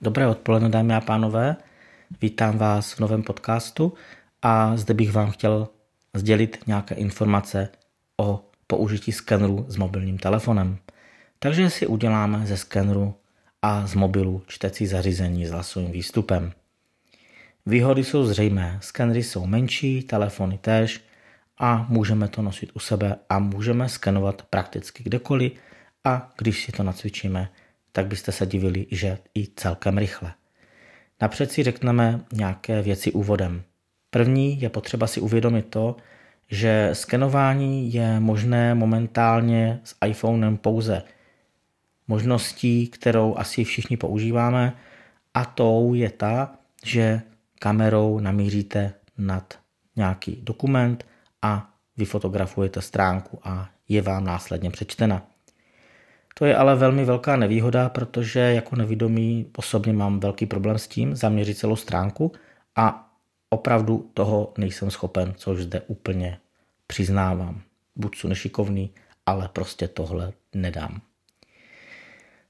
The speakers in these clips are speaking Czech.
Dobré odpoledne, dámy a pánové. Vítám vás v novém podcastu a zde bych vám chtěl sdělit nějaké informace o použití skeneru s mobilním telefonem. Takže si uděláme ze skeneru a z mobilu čtecí zařízení s hlasovým výstupem. Výhody jsou zřejmé. Skenery jsou menší, telefony též a můžeme to nosit u sebe a můžeme skenovat prakticky kdekoliv a když si to nacvičíme, tak byste se divili, že i celkem rychle. Napřed si řekneme nějaké věci úvodem. První je potřeba si uvědomit to, že skenování je možné momentálně s iPhonem pouze možností, kterou asi všichni používáme, a tou je ta, že kamerou namíříte nad nějaký dokument a vyfotografujete stránku a je vám následně přečtena. To je ale velmi velká nevýhoda, protože jako nevědomý osobně mám velký problém s tím zaměřit celou stránku a opravdu toho nejsem schopen, což zde úplně přiznávám. Buď jsou nešikovný, ale prostě tohle nedám.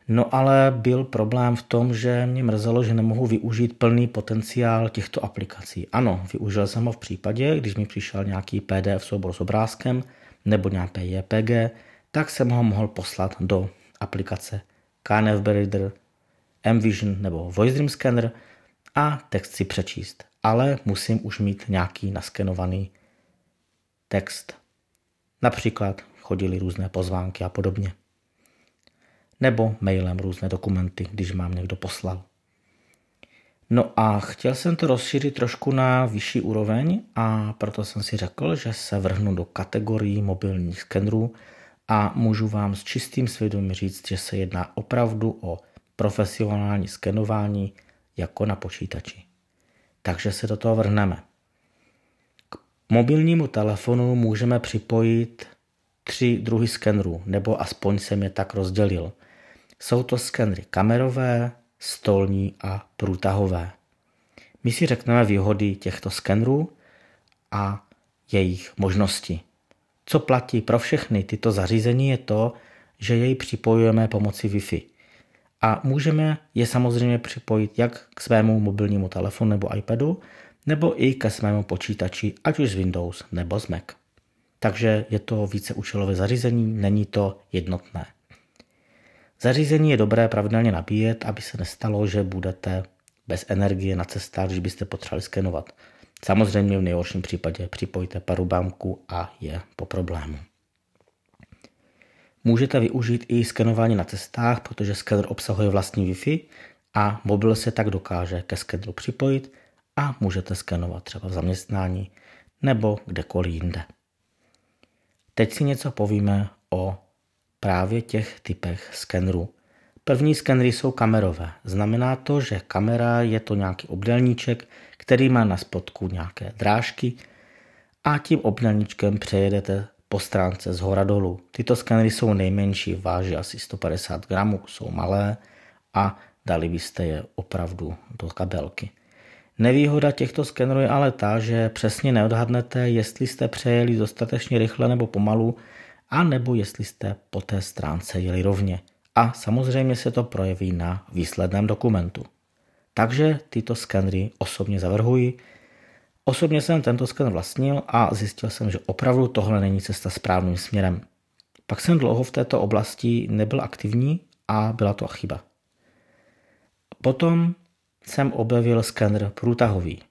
No ale byl problém v tom, že mě mrzelo, že nemohu využít plný potenciál těchto aplikací. Ano, využil jsem ho v případě, když mi přišel nějaký PDF soubor s obrázkem nebo nějaké JPG, tak jsem ho mohl poslat do aplikace KNF Reader, mVision nebo Voice Dream Scanner a text si přečíst. Ale musím už mít nějaký naskenovaný text. Například chodili různé pozvánky a podobně. Nebo mailem různé dokumenty, když mám někdo poslal. No a chtěl jsem to rozšířit trošku na vyšší úroveň a proto jsem si řekl, že se vrhnu do kategorií mobilních skenerů a můžu vám s čistým svědomím říct, že se jedná opravdu o profesionální skenování jako na počítači. Takže se do toho vrhneme. K mobilnímu telefonu můžeme připojit tři druhy skenerů, nebo aspoň jsem je tak rozdělil. Jsou to skenery kamerové, stolní a průtahové. My si řekneme výhody těchto skenerů a jejich možnosti. Co platí pro všechny tyto zařízení je to, že jej připojujeme pomocí Wi-Fi. A můžeme je samozřejmě připojit jak k svému mobilnímu telefonu nebo iPadu, nebo i ke svému počítači, ať už z Windows nebo z Mac. Takže je to více účelové zařízení, není to jednotné. Zařízení je dobré pravidelně nabíjet, aby se nestalo, že budete bez energie na cestách, když byste potřebovali skenovat. Samozřejmě v nejhorším případě připojte parubámku a je po problému. Můžete využít i skenování na cestách, protože skener obsahuje vlastní Wi-Fi a mobil se tak dokáže ke skeneru připojit a můžete skenovat třeba v zaměstnání nebo kdekoliv jinde. Teď si něco povíme o právě těch typech skenerů. První skenery jsou kamerové. Znamená to, že kamera je to nějaký obdelníček, který má na spodku nějaké drážky a tím obdelníčkem přejedete po stránce z hora dolů. Tyto skenery jsou nejmenší, váží asi 150 gramů, jsou malé a dali byste je opravdu do kabelky. Nevýhoda těchto skenerů je ale ta, že přesně neodhadnete, jestli jste přejeli dostatečně rychle nebo pomalu, a nebo jestli jste po té stránce jeli rovně. A samozřejmě se to projeví na výsledném dokumentu. Takže tyto skenery osobně zavrhuji. Osobně jsem tento skener vlastnil a zjistil jsem, že opravdu tohle není cesta správným směrem. Pak jsem dlouho v této oblasti nebyl aktivní a byla to chyba. Potom jsem objevil skener průtahový.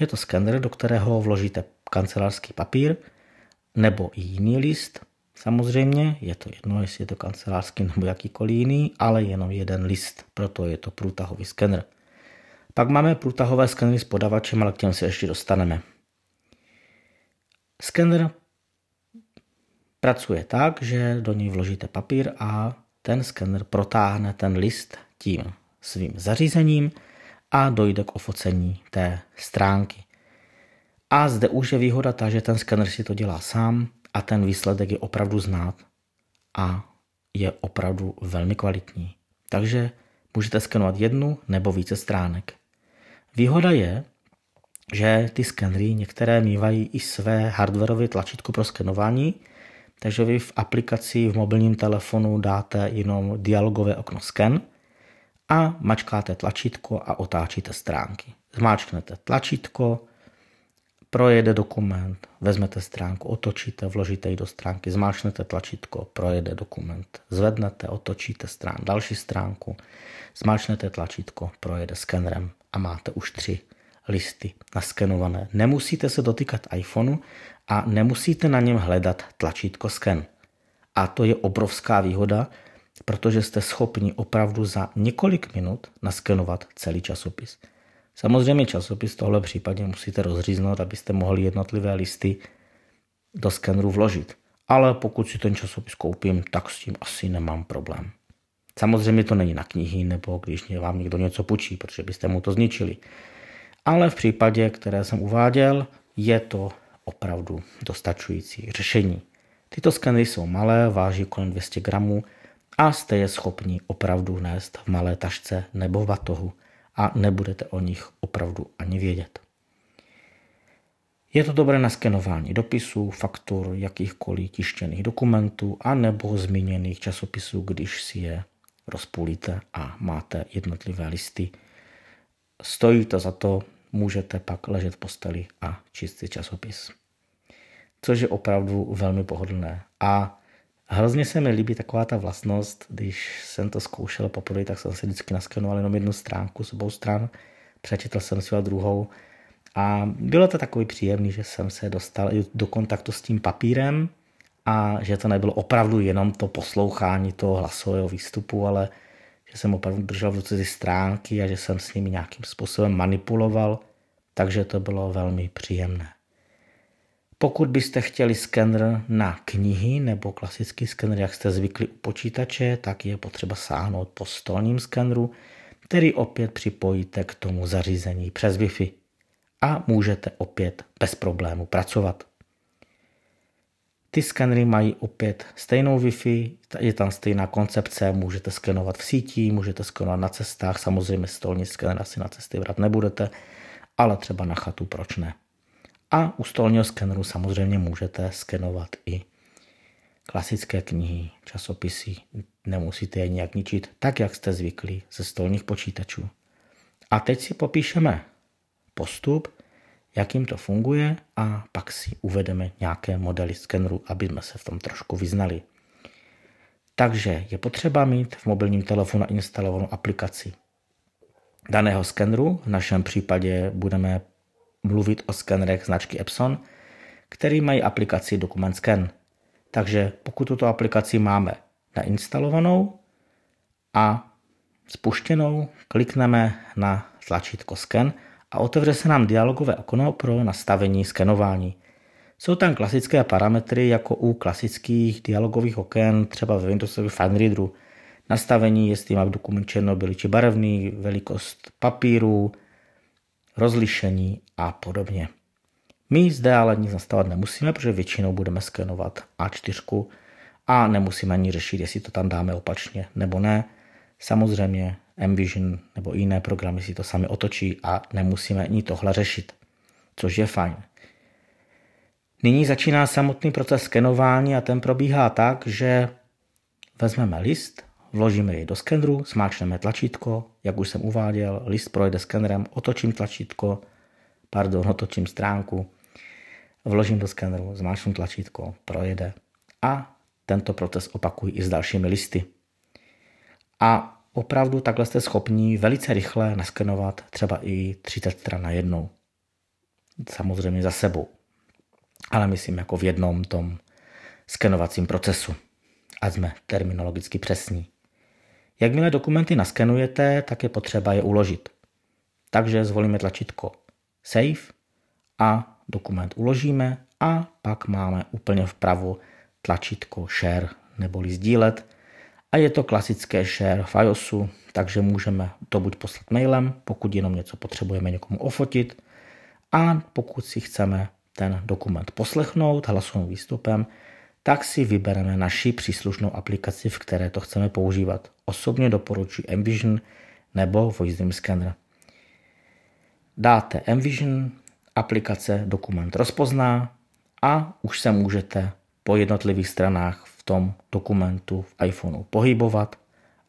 Je to skener, do kterého vložíte kancelářský papír nebo i jiný list. Samozřejmě je to jedno, jestli je to kancelářský nebo jakýkoliv jiný, ale jenom jeden list, proto je to průtahový skener. Pak máme průtahové skenery s podavačem, ale k těm se ještě dostaneme. Skener pracuje tak, že do něj vložíte papír a ten skener protáhne ten list tím svým zařízením a dojde k ofocení té stránky. A zde už je výhoda ta, že ten skener si to dělá sám a ten výsledek je opravdu znát a je opravdu velmi kvalitní. Takže můžete skenovat jednu nebo více stránek. Výhoda je, že ty skenery některé mývají i své hardwareové tlačítko pro skenování, takže vy v aplikaci v mobilním telefonu dáte jenom dialogové okno scan a mačkáte tlačítko a otáčíte stránky. Zmáčknete tlačítko, projede dokument, vezmete stránku, otočíte, vložíte ji do stránky, zmáčknete tlačítko, projede dokument, zvednete, otočíte strán, další stránku, zmáčknete tlačítko, projede skenerem a máte už tři listy naskenované. Nemusíte se dotýkat iPhoneu a nemusíte na něm hledat tlačítko sken. A to je obrovská výhoda, protože jste schopni opravdu za několik minut naskenovat celý časopis. Samozřejmě časopis v tohle případě musíte rozříznout, abyste mohli jednotlivé listy do skeneru vložit. Ale pokud si ten časopis koupím, tak s tím asi nemám problém. Samozřejmě to není na knihy, nebo když vám někdo něco půjčí, protože byste mu to zničili. Ale v případě, které jsem uváděl, je to opravdu dostačující řešení. Tyto skenery jsou malé, váží kolem 200 gramů a jste je schopni opravdu nést v malé tašce nebo v batohu a nebudete o nich opravdu ani vědět. Je to dobré na skenování dopisů, faktur, jakýchkoliv tištěných dokumentů a nebo zmíněných časopisů, když si je rozpůlíte a máte jednotlivé listy. Stojí to za to, můžete pak ležet v posteli a číst si časopis. Což je opravdu velmi pohodlné. A hrozně se mi líbí taková ta vlastnost, když jsem to zkoušel poprvé, tak jsem si vždycky naskenoval jenom jednu stránku z obou stran, přečetl jsem si a druhou. A bylo to takový příjemný, že jsem se dostal do kontaktu s tím papírem a že to nebylo opravdu jenom to poslouchání toho hlasového výstupu, ale že jsem opravdu držel v ruce ty stránky a že jsem s nimi nějakým způsobem manipuloval, takže to bylo velmi příjemné. Pokud byste chtěli skener na knihy nebo klasický skener, jak jste zvykli u počítače, tak je potřeba sáhnout po stolním skeneru, který opět připojíte k tomu zařízení přes Wi-Fi a můžete opět bez problému pracovat. Ty skenery mají opět stejnou Wi-Fi, je tam stejná koncepce, můžete skenovat v síti, můžete skenovat na cestách, samozřejmě stolní skener asi na cesty vrát nebudete, ale třeba na chatu proč ne. A u stolního skeneru samozřejmě můžete skenovat i klasické knihy, časopisy, nemusíte je nějak ničit, tak jak jste zvyklí ze stolních počítačů. A teď si popíšeme postup, jakým to funguje a pak si uvedeme nějaké modely skeneru, aby jsme se v tom trošku vyznali. Takže je potřeba mít v mobilním telefonu instalovanou aplikaci daného skeneru. V našem případě budeme mluvit o skenerech značky Epson, který mají aplikaci Document Scan. Takže pokud tuto aplikaci máme nainstalovanou a spuštěnou, klikneme na tlačítko Scan a otevře se nám dialogové okno pro nastavení skenování. Jsou tam klasické parametry jako u klasických dialogových oken, třeba ve Windowsově FineReaderu. Nastavení, jestli má dokument černobylý či barevný, velikost papíru, rozlišení a podobně. My zde ale nic nastavovat nemusíme, protože většinou budeme skenovat A4 a nemusíme ani řešit, jestli to tam dáme opačně nebo ne. Samozřejmě Envision nebo jiné programy si to sami otočí a nemusíme ani tohle řešit, což je fajn. Nyní začíná samotný proces skenování a ten probíhá tak, že vezmeme list, vložíme jej do skeneru, smáčneme tlačítko, jak už jsem uváděl, list projde skenerem, otočím tlačítko, pardon, otočím stránku, vložím do skeneru, zmáčknu tlačítko, projede a tento proces opakuji i s dalšími listy. A opravdu takhle jste schopni velice rychle naskenovat třeba i 30 stran na jednou. Samozřejmě za sebou. Ale myslím jako v jednom tom skenovacím procesu. A jsme terminologicky přesní. Jakmile dokumenty naskenujete, tak je potřeba je uložit. Takže zvolíme tlačítko Save a dokument uložíme a pak máme úplně vpravo tlačítko Share neboli sdílet a je to klasické share v iOSu, takže můžeme to buď poslat mailem, pokud jenom něco potřebujeme někomu ofotit, a pokud si chceme ten dokument poslechnout hlasovým výstupem, tak si vybereme naši příslušnou aplikaci, v které to chceme používat. Osobně doporučuji Envision nebo Voice Scanner. Dáte Envision, aplikace dokument rozpozná a už se můžete po jednotlivých stranách v tom dokumentu v iPhoneu pohybovat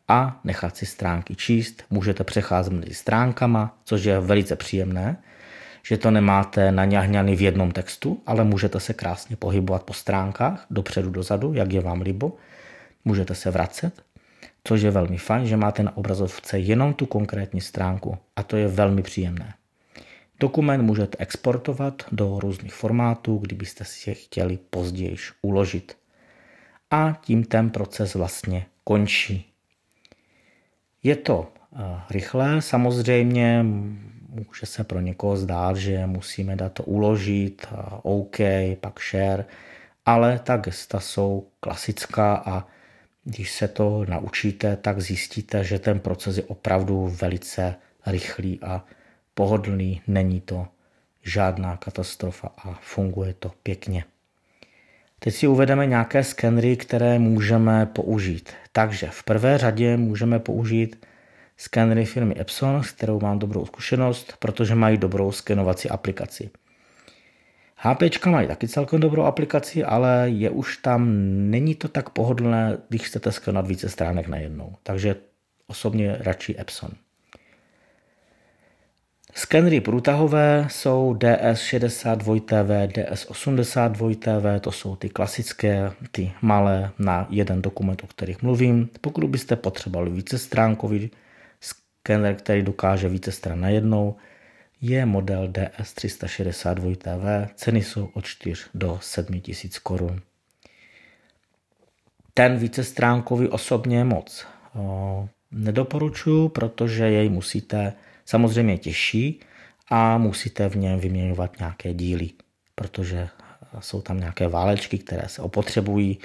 a nechat si stránky číst. Můžete přecházet mezi stránkama, což je velice příjemné, že to nemáte naňahňaný v jednom textu, ale můžete se krásně pohybovat po stránkách, dopředu, dozadu, jak je vám libo. Můžete se vracet, což je velmi fajn, že máte na obrazovce jenom tu konkrétní stránku a to je velmi příjemné. Dokument můžete exportovat do různých formátů, kdybyste si je chtěli později uložit. A tím ten proces vlastně končí. Je to eh, rychlé, samozřejmě může se pro někoho zdát, že musíme dát to uložit, OK, pak share, ale ta gesta jsou klasická a když se to naučíte, tak zjistíte, že ten proces je opravdu velice rychlý a pohodlný, není to žádná katastrofa a funguje to pěkně. Teď si uvedeme nějaké skenery, které můžeme použít. Takže v prvé řadě můžeme použít skenery firmy Epson, s kterou mám dobrou zkušenost, protože mají dobrou skenovací aplikaci. HP mají taky celkem dobrou aplikaci, ale je už tam, není to tak pohodlné, když chcete skenovat více stránek najednou. Takže osobně radši Epson. Skenery průtahové jsou DS62TV, DS82TV, to jsou ty klasické, ty malé na jeden dokument, o kterých mluvím. Pokud byste potřebovali více stránkový skener, který dokáže více stran najednou, je model DS362TV, ceny jsou od 4 do 7 tisíc korun. Ten vícestránkový osobně moc nedoporučuji, protože jej musíte samozřejmě těžší a musíte v něm vyměňovat nějaké díly, protože jsou tam nějaké válečky, které se opotřebují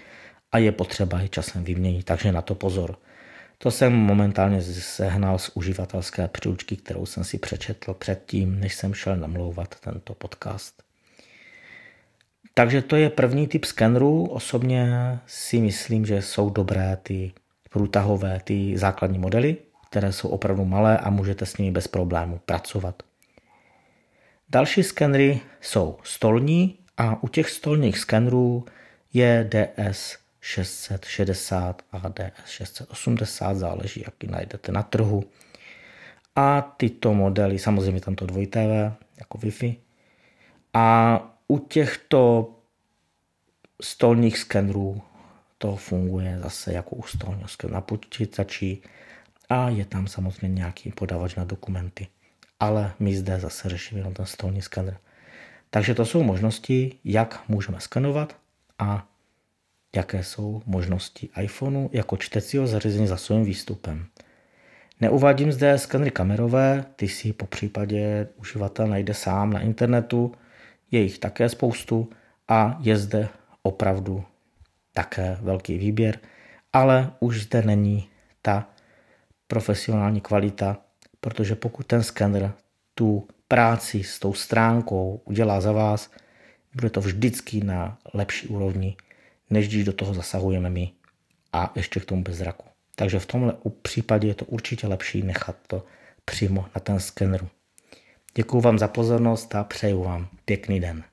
a je potřeba je časem vyměnit, takže na to pozor. To jsem momentálně sehnal z uživatelské příručky, kterou jsem si přečetl předtím, než jsem šel namlouvat tento podcast. Takže to je první typ skenerů. Osobně si myslím, že jsou dobré ty průtahové, ty základní modely, které jsou opravdu malé a můžete s nimi bez problému pracovat. Další skenery jsou stolní a u těch stolních skenerů je DS 660 a DS 680, záleží, jaký najdete na trhu. A tyto modely, samozřejmě tam to 2TV, jako Wi-Fi. A u těchto stolních skenerů to funguje zase jako u stolního skeneru na počítači a je tam samozřejmě nějaký podavač na dokumenty. Ale my zde zase řešíme jenom ten stolní skener. Takže to jsou možnosti, jak můžeme skenovat a jaké jsou možnosti iPhoneu jako čtecího zařízení za svým výstupem. Neuvádím zde skenery kamerové, ty si po případě uživatel najde sám na internetu, je jich také spoustu a je zde opravdu také velký výběr, ale už zde není ta profesionální kvalita, protože pokud ten skener tu práci s tou stránkou udělá za vás, bude to vždycky na lepší úrovni, než když do toho zasahujeme my a ještě k tomu bez zraku. Takže v tomhle případě je to určitě lepší nechat to přímo na ten skeneru. Děkuji vám za pozornost a přeju vám pěkný den.